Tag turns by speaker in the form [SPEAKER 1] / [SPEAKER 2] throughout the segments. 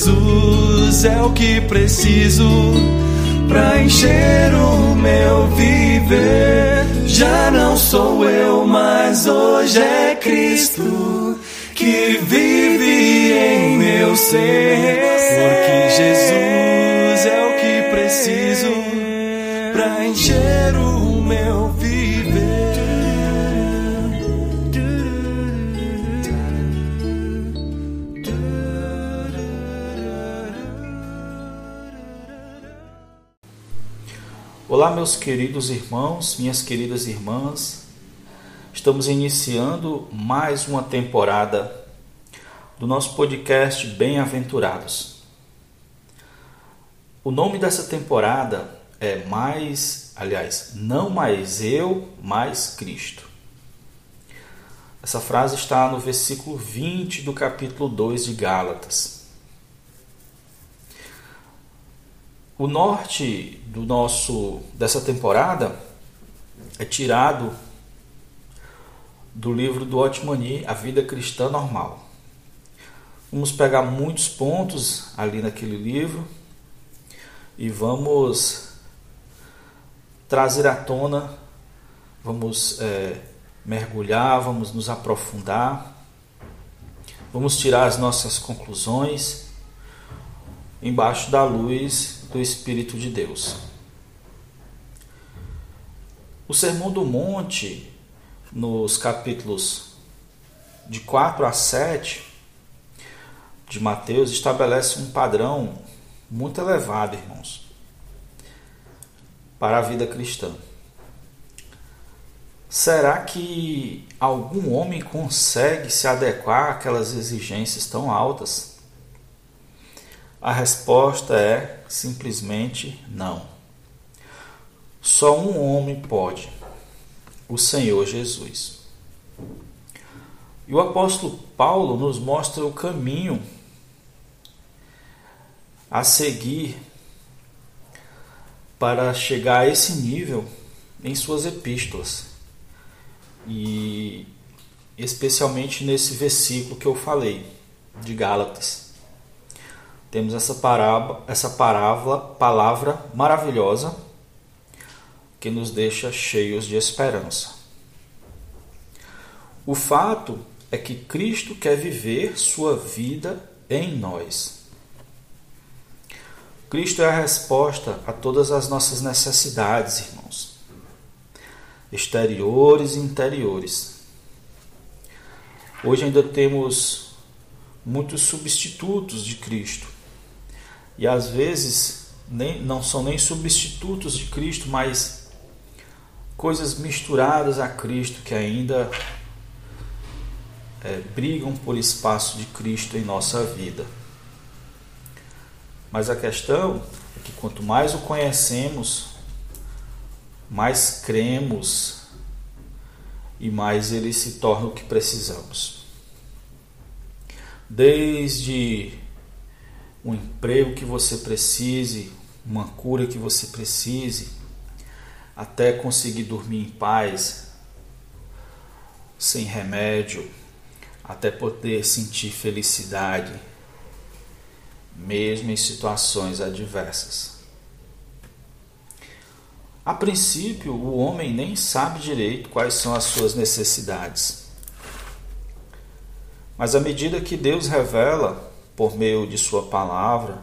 [SPEAKER 1] Jesus é o que preciso pra encher o meu viver. Já não sou eu, mas hoje é Cristo que vive em meu ser. Porque Jesus é o que preciso pra encher o meu
[SPEAKER 2] Olá, meus queridos irmãos, minhas queridas irmãs. Estamos iniciando mais uma temporada do nosso podcast Bem-aventurados. O nome dessa temporada é Mais, aliás, não mais eu, mais Cristo. Essa frase está no versículo 20 do capítulo 2 de Gálatas. O norte do nosso dessa temporada é tirado do livro do Otmani, A Vida Cristã Normal. Vamos pegar muitos pontos ali naquele livro e vamos trazer à tona, vamos é, mergulhar, vamos nos aprofundar, vamos tirar as nossas conclusões embaixo da luz do Espírito de Deus. O Sermão do Monte, nos capítulos de 4 a 7 de Mateus, estabelece um padrão muito elevado, irmãos, para a vida cristã. Será que algum homem consegue se adequar àquelas exigências tão altas? A resposta é simplesmente não. Só um homem pode, o Senhor Jesus. E o apóstolo Paulo nos mostra o caminho a seguir para chegar a esse nível em suas epístolas. E especialmente nesse versículo que eu falei, de Gálatas temos essa parábola, essa parábola, palavra maravilhosa que nos deixa cheios de esperança. O fato é que Cristo quer viver sua vida em nós. Cristo é a resposta a todas as nossas necessidades, irmãos, exteriores e interiores. Hoje ainda temos muitos substitutos de Cristo e às vezes nem, não são nem substitutos de Cristo, mas coisas misturadas a Cristo que ainda é, brigam por espaço de Cristo em nossa vida. Mas a questão é que quanto mais o conhecemos, mais cremos e mais ele se torna o que precisamos. Desde um emprego que você precise, uma cura que você precise, até conseguir dormir em paz, sem remédio, até poder sentir felicidade, mesmo em situações adversas. A princípio, o homem nem sabe direito quais são as suas necessidades. Mas à medida que Deus revela por meio de Sua palavra,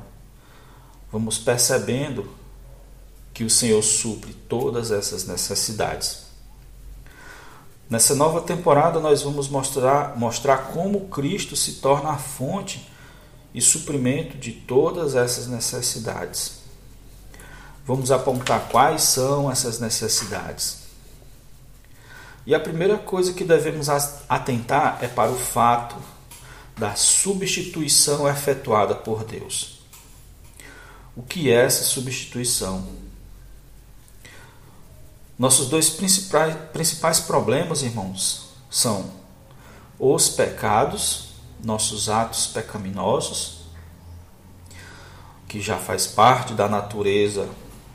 [SPEAKER 2] vamos percebendo que o Senhor supre todas essas necessidades. Nessa nova temporada, nós vamos mostrar, mostrar como Cristo se torna a fonte e suprimento de todas essas necessidades. Vamos apontar quais são essas necessidades. E a primeira coisa que devemos atentar é para o fato da substituição efetuada por Deus. O que é essa substituição? Nossos dois principais, principais problemas, irmãos, são os pecados, nossos atos pecaminosos, que já faz parte da natureza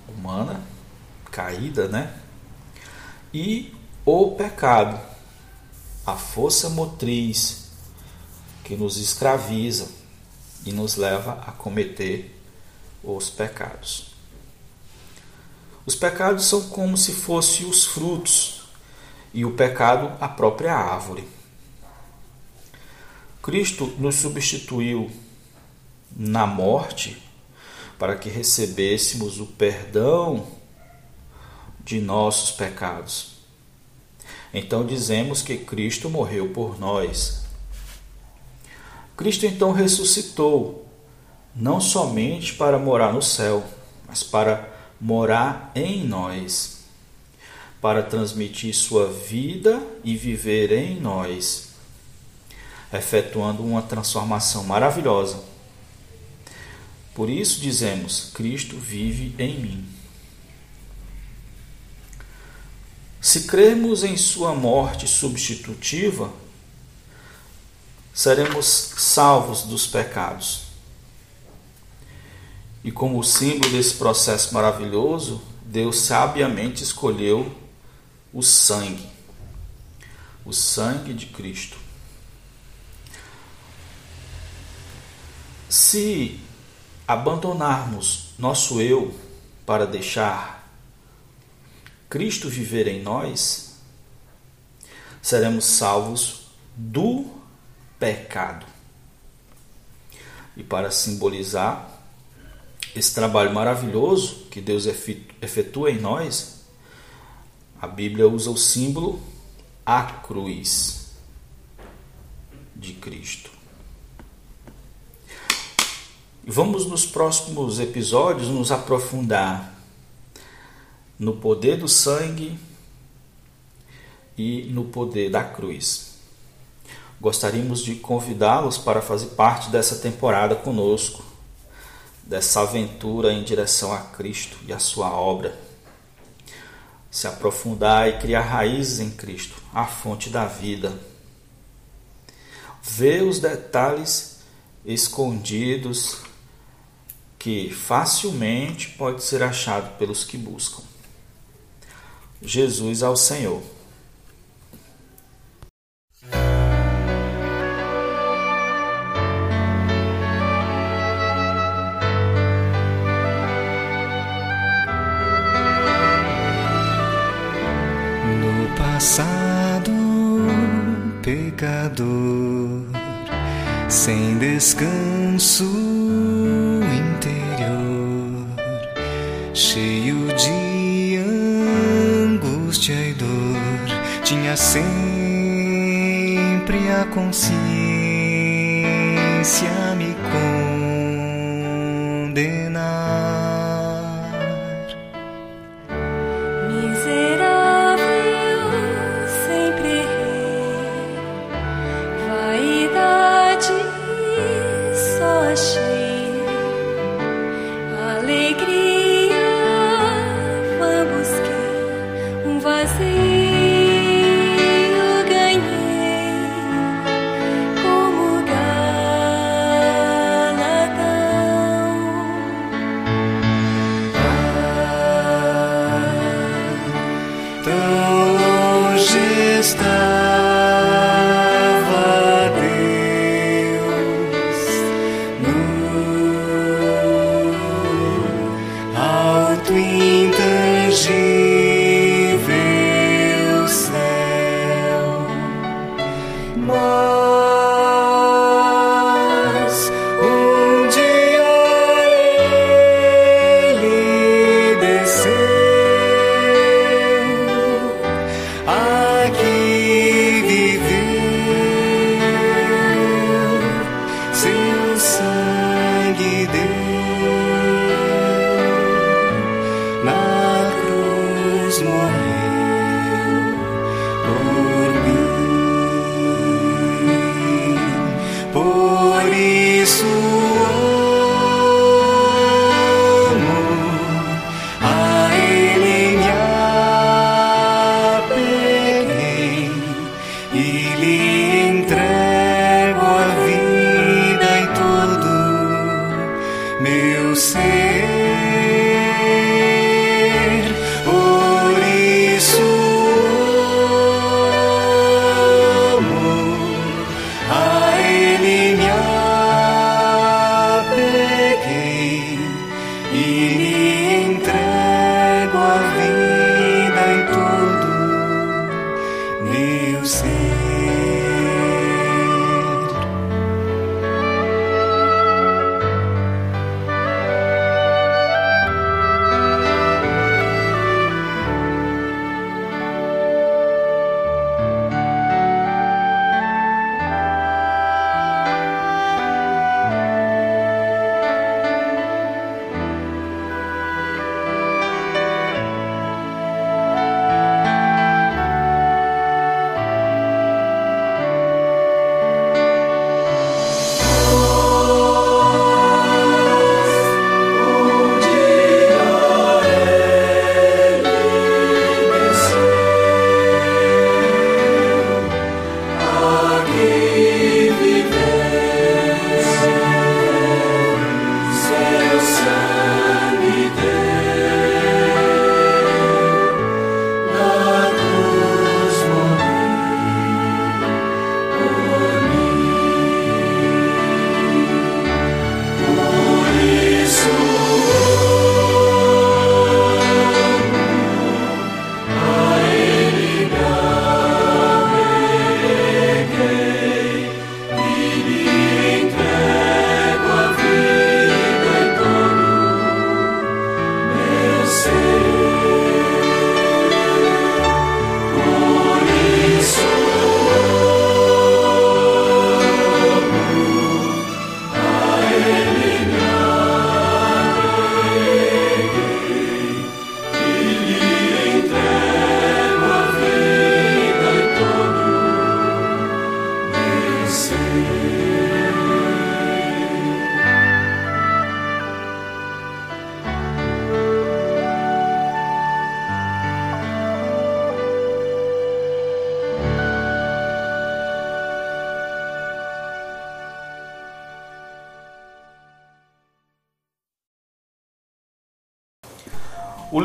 [SPEAKER 2] humana, caída, né? E o pecado, a força motriz que nos escraviza, e nos leva a cometer os pecados. Os pecados são como se fossem os frutos e o pecado a própria árvore. Cristo nos substituiu na morte para que recebêssemos o perdão de nossos pecados. Então dizemos que Cristo morreu por nós. Cristo então ressuscitou, não somente para morar no céu, mas para morar em nós, para transmitir sua vida e viver em nós, efetuando uma transformação maravilhosa. Por isso dizemos: Cristo vive em mim. Se crermos em Sua morte substitutiva, seremos salvos dos pecados. E como símbolo desse processo maravilhoso, Deus sabiamente escolheu o sangue, o sangue de Cristo. Se abandonarmos nosso eu para deixar Cristo viver em nós, seremos salvos do pecado. E para simbolizar esse trabalho maravilhoso que Deus efetua em nós, a Bíblia usa o símbolo a cruz de Cristo. Vamos nos próximos episódios nos aprofundar no poder do sangue e no poder da cruz. Gostaríamos de convidá-los para fazer parte dessa temporada conosco, dessa aventura em direção a Cristo e a sua obra. Se aprofundar e criar raízes em Cristo, a fonte da vida. Ver os detalhes escondidos que facilmente pode ser achado pelos que buscam. Jesus ao Senhor.
[SPEAKER 1] Passado, pecador, sem descanso interior, cheio de angústia e dor, tinha sempre a consciência me condenar.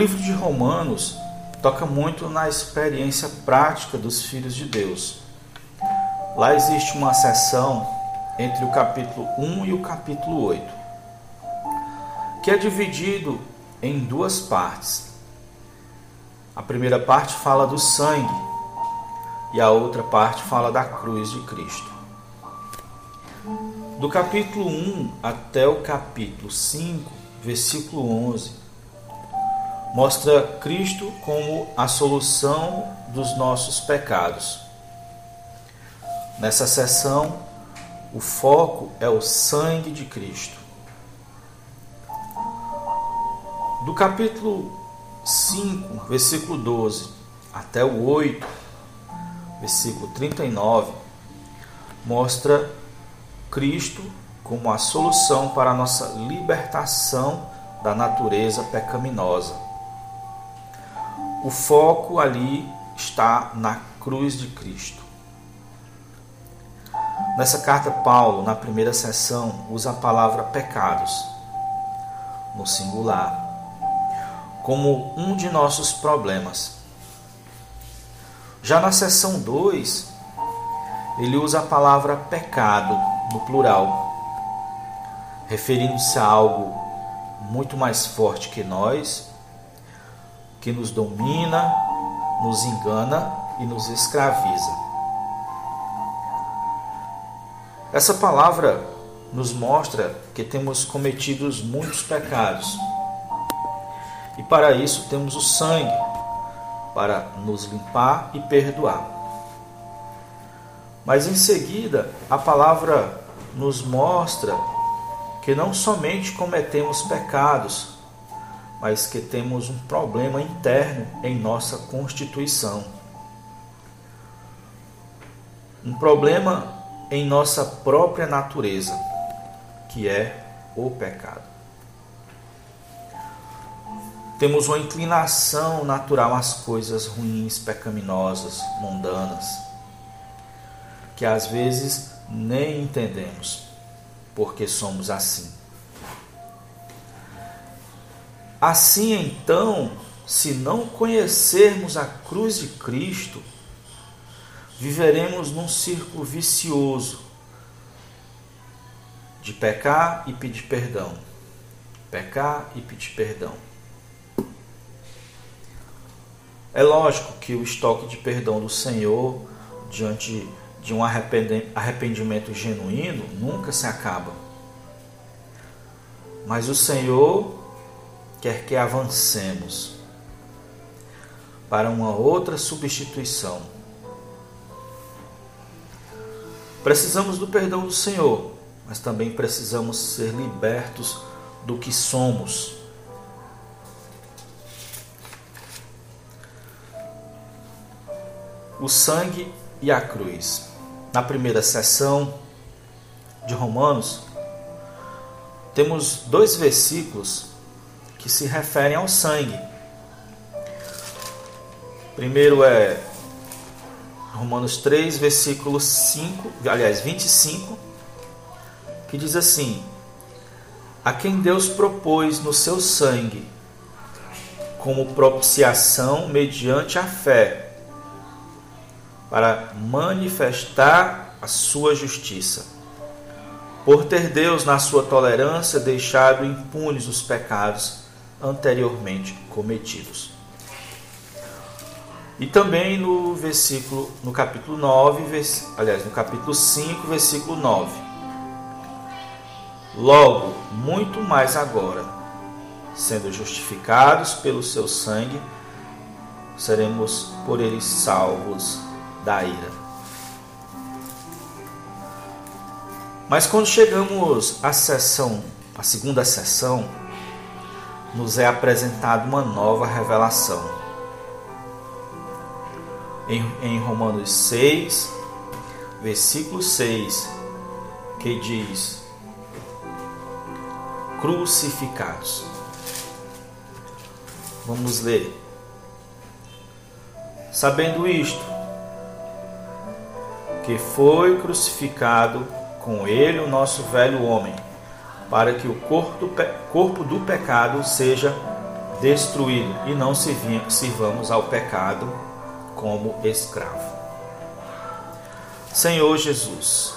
[SPEAKER 2] Livro de Romanos toca muito na experiência prática dos filhos de Deus. Lá existe uma seção entre o capítulo 1 e o capítulo 8, que é dividido em duas partes. A primeira parte fala do sangue e a outra parte fala da cruz de Cristo. Do capítulo 1 até o capítulo 5, versículo 11, mostra Cristo como a solução dos nossos pecados. Nessa sessão, o foco é o sangue de Cristo. Do capítulo 5, versículo 12, até o 8, versículo 39, mostra Cristo como a solução para a nossa libertação da natureza pecaminosa. O foco ali está na cruz de Cristo. Nessa carta, Paulo, na primeira sessão, usa a palavra pecados, no singular, como um de nossos problemas. Já na sessão 2, ele usa a palavra pecado, no plural, referindo-se a algo muito mais forte que nós, que nos domina, nos engana e nos escraviza. Essa palavra nos mostra que temos cometido muitos pecados. E para isso temos o sangue para nos limpar e perdoar. Mas em seguida, a palavra nos mostra que não somente cometemos pecados, mas que temos um problema interno em nossa constituição. Um problema em nossa própria natureza, que é o pecado. Temos uma inclinação natural às coisas ruins, pecaminosas, mundanas, que às vezes nem entendemos porque somos assim. Assim então, se não conhecermos a cruz de Cristo, viveremos num círculo vicioso de pecar e pedir perdão. Pecar e pedir perdão. É lógico que o estoque de perdão do Senhor diante de um arrependimento genuíno nunca se acaba. Mas o Senhor quer que avancemos para uma outra substituição Precisamos do perdão do Senhor, mas também precisamos ser libertos do que somos. O sangue e a cruz. Na primeira sessão de Romanos, temos dois versículos que se referem ao sangue. Primeiro é Romanos 3, versículo 5, aliás, 25, que diz assim: A quem Deus propôs no seu sangue como propiciação mediante a fé, para manifestar a sua justiça. Por ter Deus, na sua tolerância, deixado impunes os pecados anteriormente cometidos. E também no versículo, no capítulo 9, vers, aliás, no capítulo 5, versículo 9. Logo, muito mais agora, sendo justificados pelo seu sangue, seremos por ele salvos da ira. Mas quando chegamos à sessão, a segunda sessão, nos é apresentada uma nova revelação em, em Romanos 6, versículo 6, que diz: Crucificados. Vamos ler. Sabendo isto, que foi crucificado com ele o nosso velho homem, para que o corpo do, pecado seja destruí-lo e não sirvamos ao pecado como escravo. Senhor Jesus,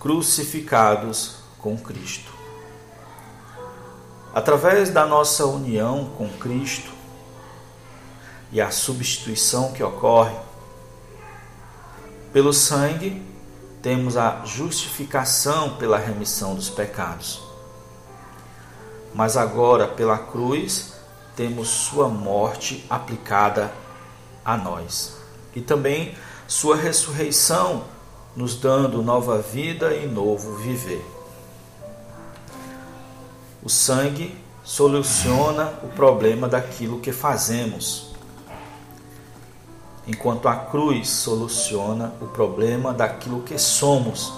[SPEAKER 2] crucificados com Cristo. Através da nossa união com Cristo e a substituição que ocorre, pelo sangue temos a justificação pela remissão dos pecados. Mas agora, pela cruz, temos Sua morte aplicada a nós. E também Sua ressurreição, nos dando nova vida e novo viver. O sangue soluciona o problema daquilo que fazemos enquanto a cruz soluciona o problema daquilo que somos.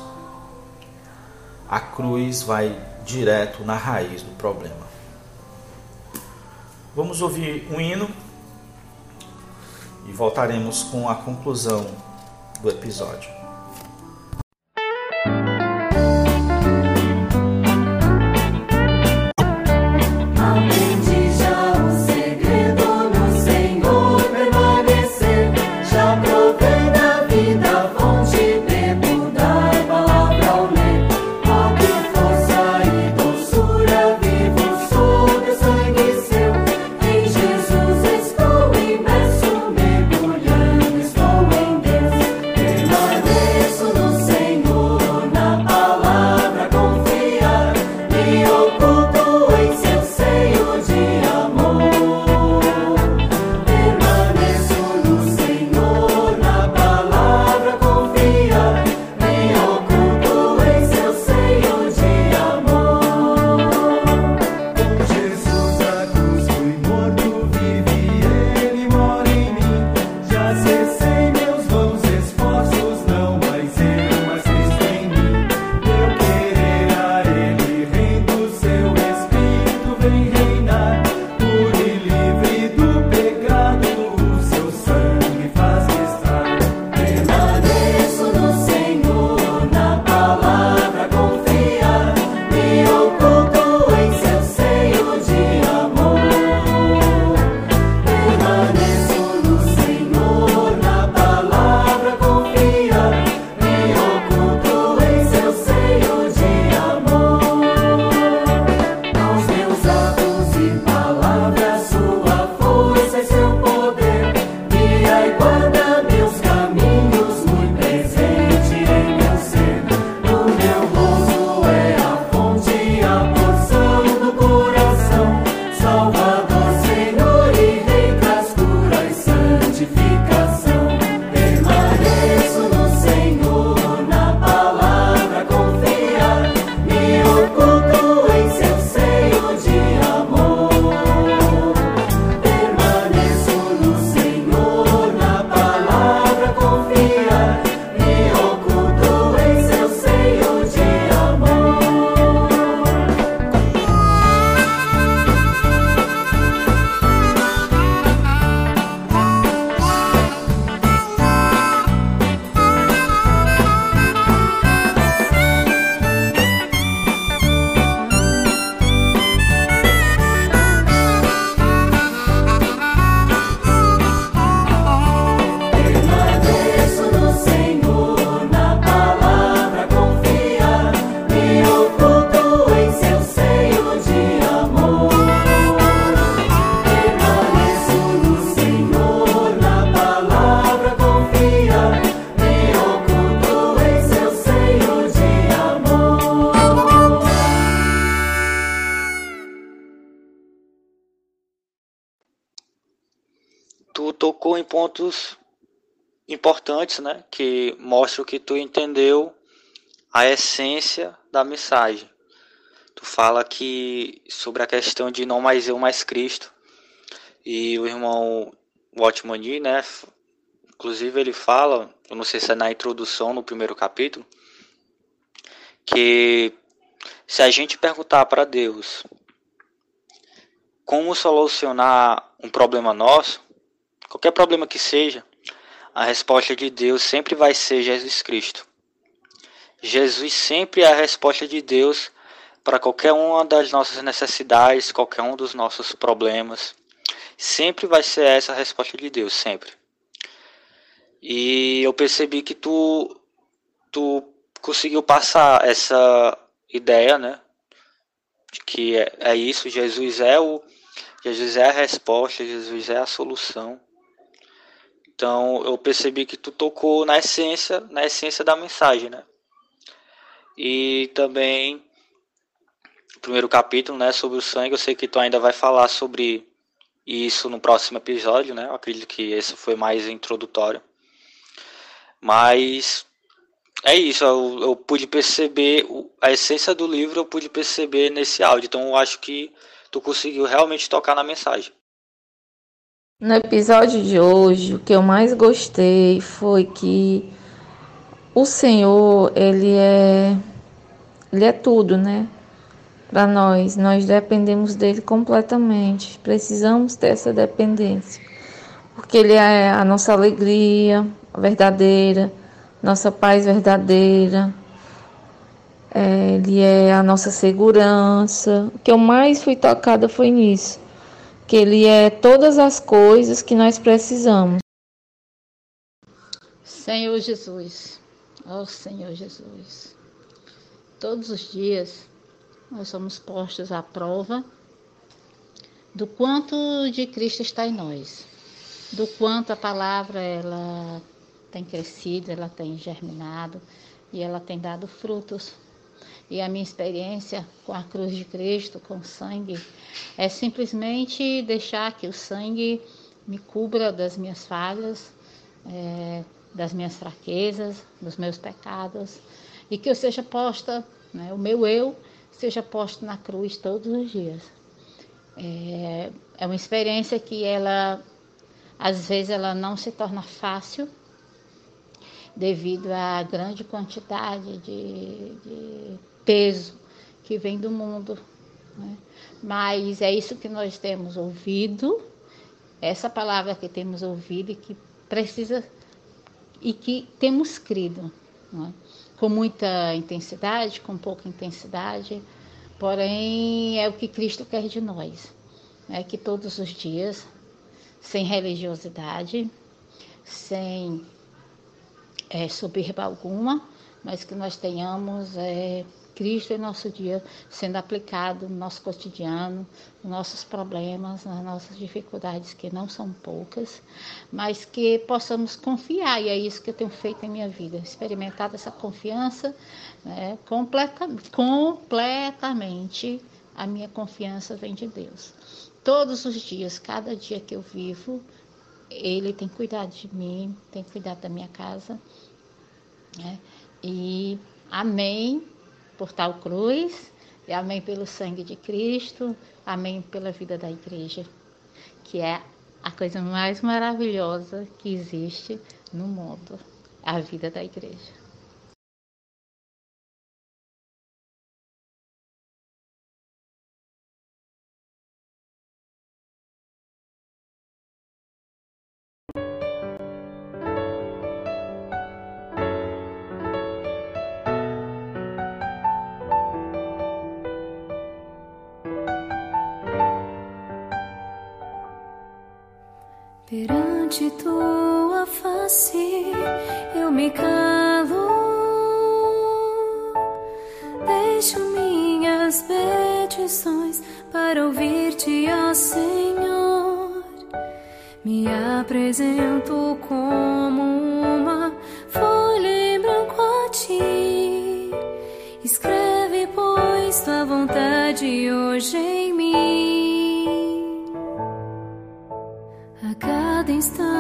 [SPEAKER 2] A cruz vai direto na raiz do problema. Vamos ouvir um hino e voltaremos com a conclusão do episódio.
[SPEAKER 3] Pontos importantes, né, que mostram que tu entendeu a essência da mensagem. Tu fala que sobre a questão de não mais eu, mais Cristo. E o irmão Watchman né, inclusive ele fala, eu não sei se é na introdução, no primeiro capítulo, que se a gente perguntar para Deus como solucionar um problema nosso, Qualquer problema que seja, a resposta de Deus sempre vai ser Jesus Cristo. Jesus sempre é a resposta de Deus para qualquer uma das nossas necessidades, qualquer um dos nossos problemas. Sempre vai ser essa a resposta de Deus, sempre. E eu percebi que tu, tu conseguiu passar essa ideia, né? De que é, é isso, Jesus é o Jesus é a resposta, Jesus é a solução. Então eu percebi que tu tocou na essência, na essência da mensagem, né? E também o primeiro capítulo, né, sobre o sangue, eu sei que tu ainda vai falar sobre isso no próximo episódio, né? Eu acredito que esse foi mais introdutório. Mas é isso, eu, eu pude perceber a essência do livro, eu pude perceber nesse áudio. Então eu acho que tu conseguiu realmente tocar na mensagem.
[SPEAKER 4] No episódio de hoje, o que eu mais gostei foi que o Senhor, ele é ele é tudo, né? Para nós, nós dependemos dele completamente. Precisamos ter essa dependência. Porque ele é a nossa alegria verdadeira, nossa paz verdadeira. É, ele é a nossa segurança. O que eu mais fui tocada foi nisso que Ele é todas as coisas que nós precisamos.
[SPEAKER 5] Senhor Jesus, ó oh, Senhor Jesus, todos os dias nós somos postos à prova do quanto de Cristo está em nós, do quanto a palavra ela tem crescido, ela tem germinado e ela tem dado frutos e a minha experiência com a cruz de Cristo, com o sangue, é simplesmente deixar que o sangue me cubra das minhas falhas, é, das minhas fraquezas, dos meus pecados, e que eu seja posta, né, o meu eu seja posto na cruz todos os dias. É, é uma experiência que ela, às vezes, ela não se torna fácil, devido à grande quantidade de, de peso que vem do mundo. Né? Mas é isso que nós temos ouvido, essa palavra que temos ouvido e que precisa e que temos crido, né? com muita intensidade, com pouca intensidade, porém é o que Cristo quer de nós, é que todos os dias, sem religiosidade, sem é, soberba alguma, mas que nós tenhamos é, Cristo em nosso dia sendo aplicado no nosso cotidiano, nos nossos problemas, nas nossas dificuldades, que não são poucas, mas que possamos confiar, e é isso que eu tenho feito em minha vida, experimentado essa confiança né, completa, completamente. A minha confiança vem de Deus. Todos os dias, cada dia que eu vivo, Ele tem cuidado de mim, tem cuidado da minha casa. Né? E amém por tal cruz, e amém pelo sangue de Cristo, amém pela vida da igreja, que é a coisa mais maravilhosa que existe no mundo, a vida da igreja.
[SPEAKER 6] Para ouvir-te, ó Senhor. Me apresento como uma folha em branco a ti. Escreve, pois, tua vontade hoje em mim. A cada instante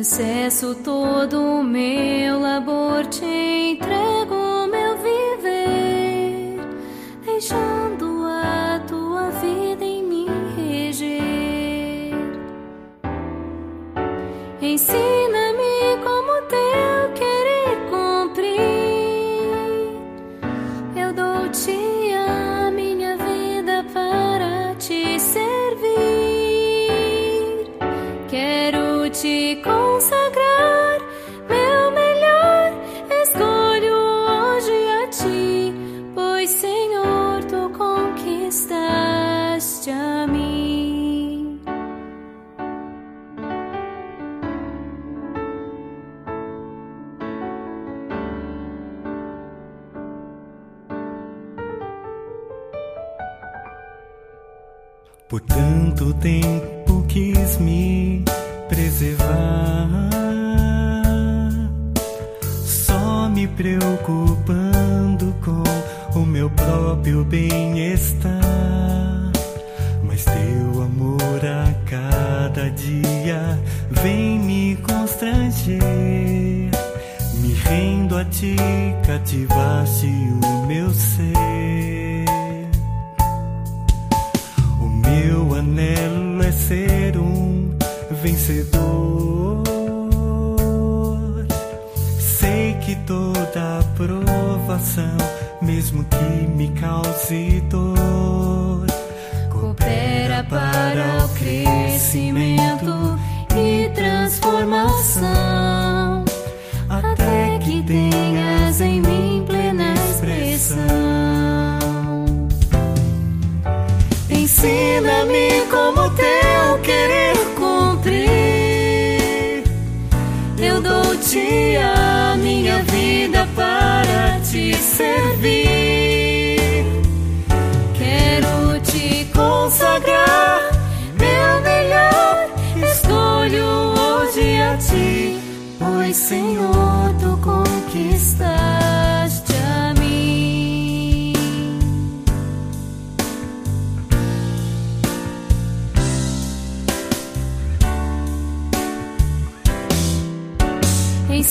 [SPEAKER 6] Eu cesso todo o meu labor, te entrego meu viver, deixando a tua vida em mim reger. Ensina-me querer cumprir. Eu dou-te a minha vida para te servir. Quero te consagrar, meu melhor. Escolho hoje a ti, pois Senhor, tu conquistaste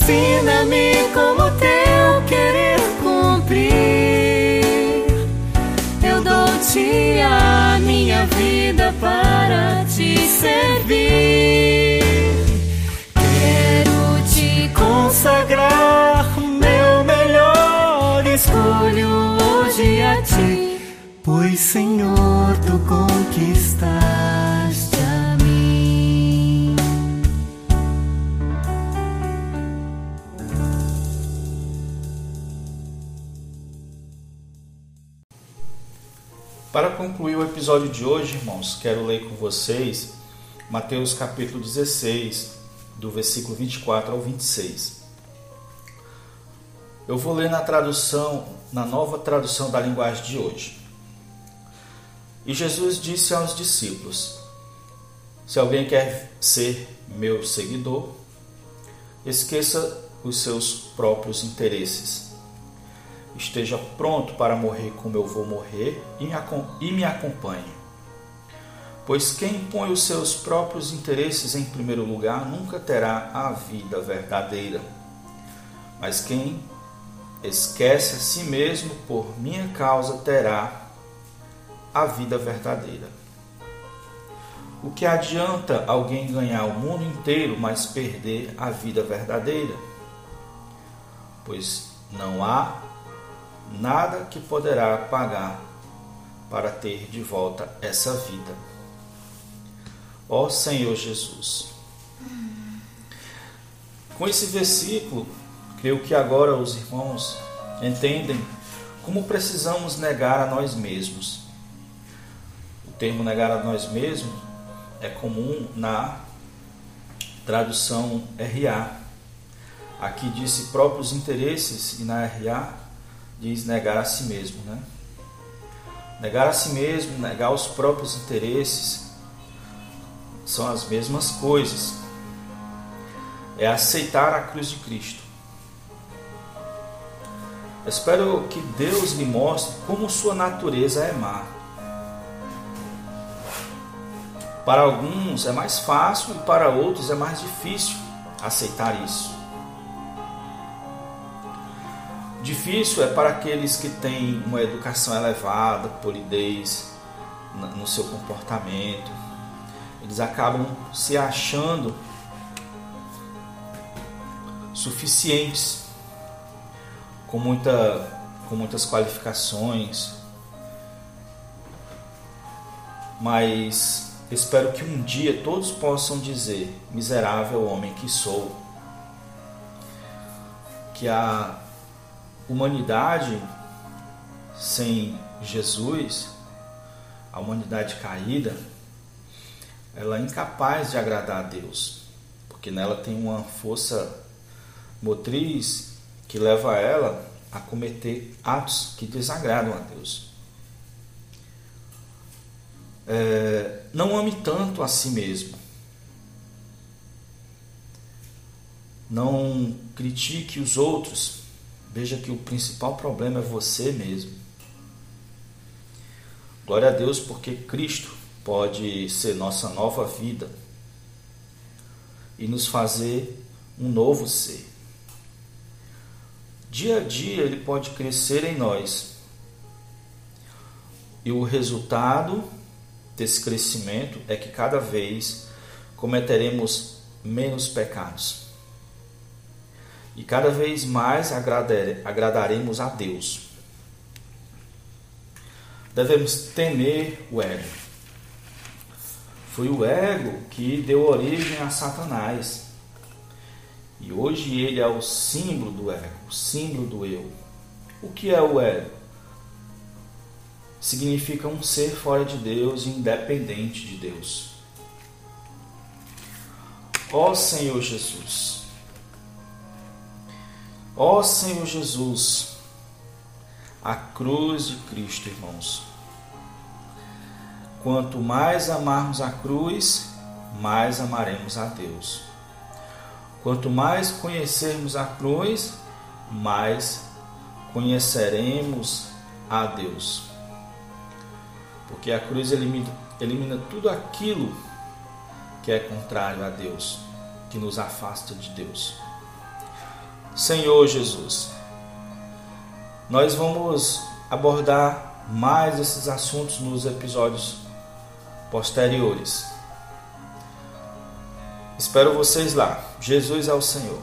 [SPEAKER 6] Ensina-me como teu querer cumprir. Eu dou-te a minha vida para te servir. Quero te consagrar meu melhor. Escolho hoje a ti,
[SPEAKER 1] pois Senhor, tu conquistaste
[SPEAKER 2] concluir o episódio de hoje, irmãos, quero ler com vocês Mateus capítulo 16, do versículo 24 ao 26. Eu vou ler na tradução, na nova tradução da linguagem de hoje. E Jesus disse aos discípulos: Se alguém quer ser meu seguidor, esqueça os seus próprios interesses. Esteja pronto para morrer como eu vou morrer e me, acom- me acompanhe. Pois quem põe os seus próprios interesses em primeiro lugar nunca terá a vida verdadeira. Mas quem esquece a si mesmo por minha causa terá a vida verdadeira. O que adianta alguém ganhar o mundo inteiro, mas perder a vida verdadeira? Pois não há nada que poderá pagar para ter de volta essa vida. Ó Senhor Jesus. Com esse versículo, creio que agora os irmãos entendem como precisamos negar a nós mesmos. O termo negar a nós mesmos é comum na tradução RA. Aqui disse próprios interesses e na RA diz negar a si mesmo, né? Negar a si mesmo, negar os próprios interesses são as mesmas coisas. É aceitar a cruz de Cristo. Espero que Deus lhe mostre como sua natureza é má. Para alguns é mais fácil e para outros é mais difícil aceitar isso. Difícil é para aqueles que têm uma educação elevada, polidez no seu comportamento. Eles acabam se achando suficientes, com, muita, com muitas qualificações, mas espero que um dia todos possam dizer: miserável homem que sou. Que a humanidade sem Jesus, a humanidade caída, ela é incapaz de agradar a Deus, porque nela tem uma força motriz que leva ela a cometer atos que desagradam a Deus. É, não ame tanto a si mesmo. Não critique os outros. Veja que o principal problema é você mesmo. Glória a Deus porque Cristo pode ser nossa nova vida e nos fazer um novo ser. Dia a dia ele pode crescer em nós. E o resultado desse crescimento é que cada vez cometeremos menos pecados. E cada vez mais agradaremos a Deus. Devemos temer o ego. Foi o ego que deu origem a Satanás. E hoje ele é o símbolo do ego, o símbolo do eu. O que é o ego? Significa um ser fora de Deus, independente de Deus. Ó Senhor Jesus, ó Senhor Jesus, a cruz de Cristo, irmãos. Quanto mais amarmos a cruz, mais amaremos a Deus. Quanto mais conhecermos a cruz, mais conheceremos a Deus. Porque a cruz elimina, elimina tudo aquilo que é contrário a Deus, que nos afasta de Deus. Senhor Jesus, nós vamos abordar mais esses assuntos nos episódios posteriores. Espero vocês lá. Jesus é o Senhor.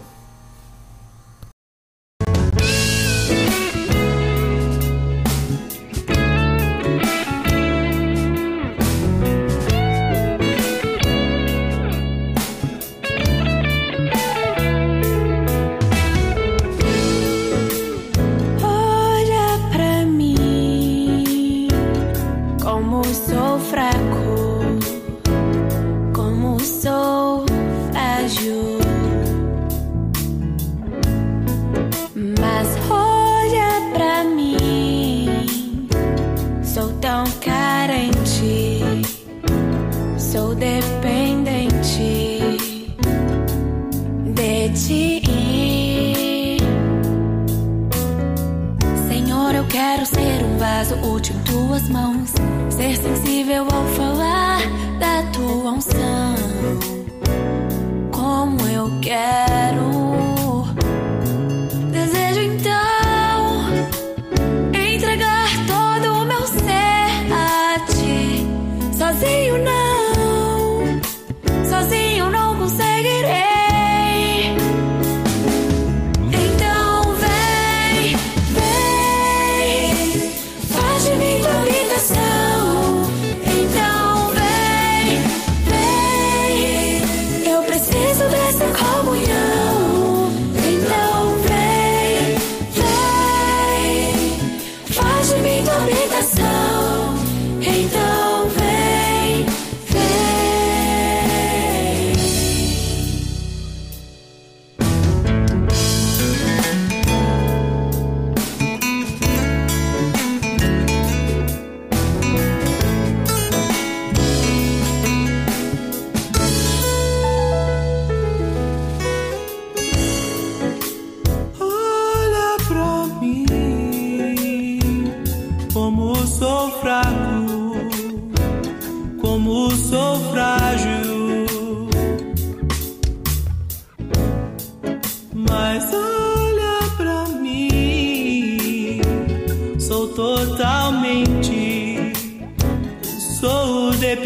[SPEAKER 7] così una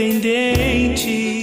[SPEAKER 7] tuas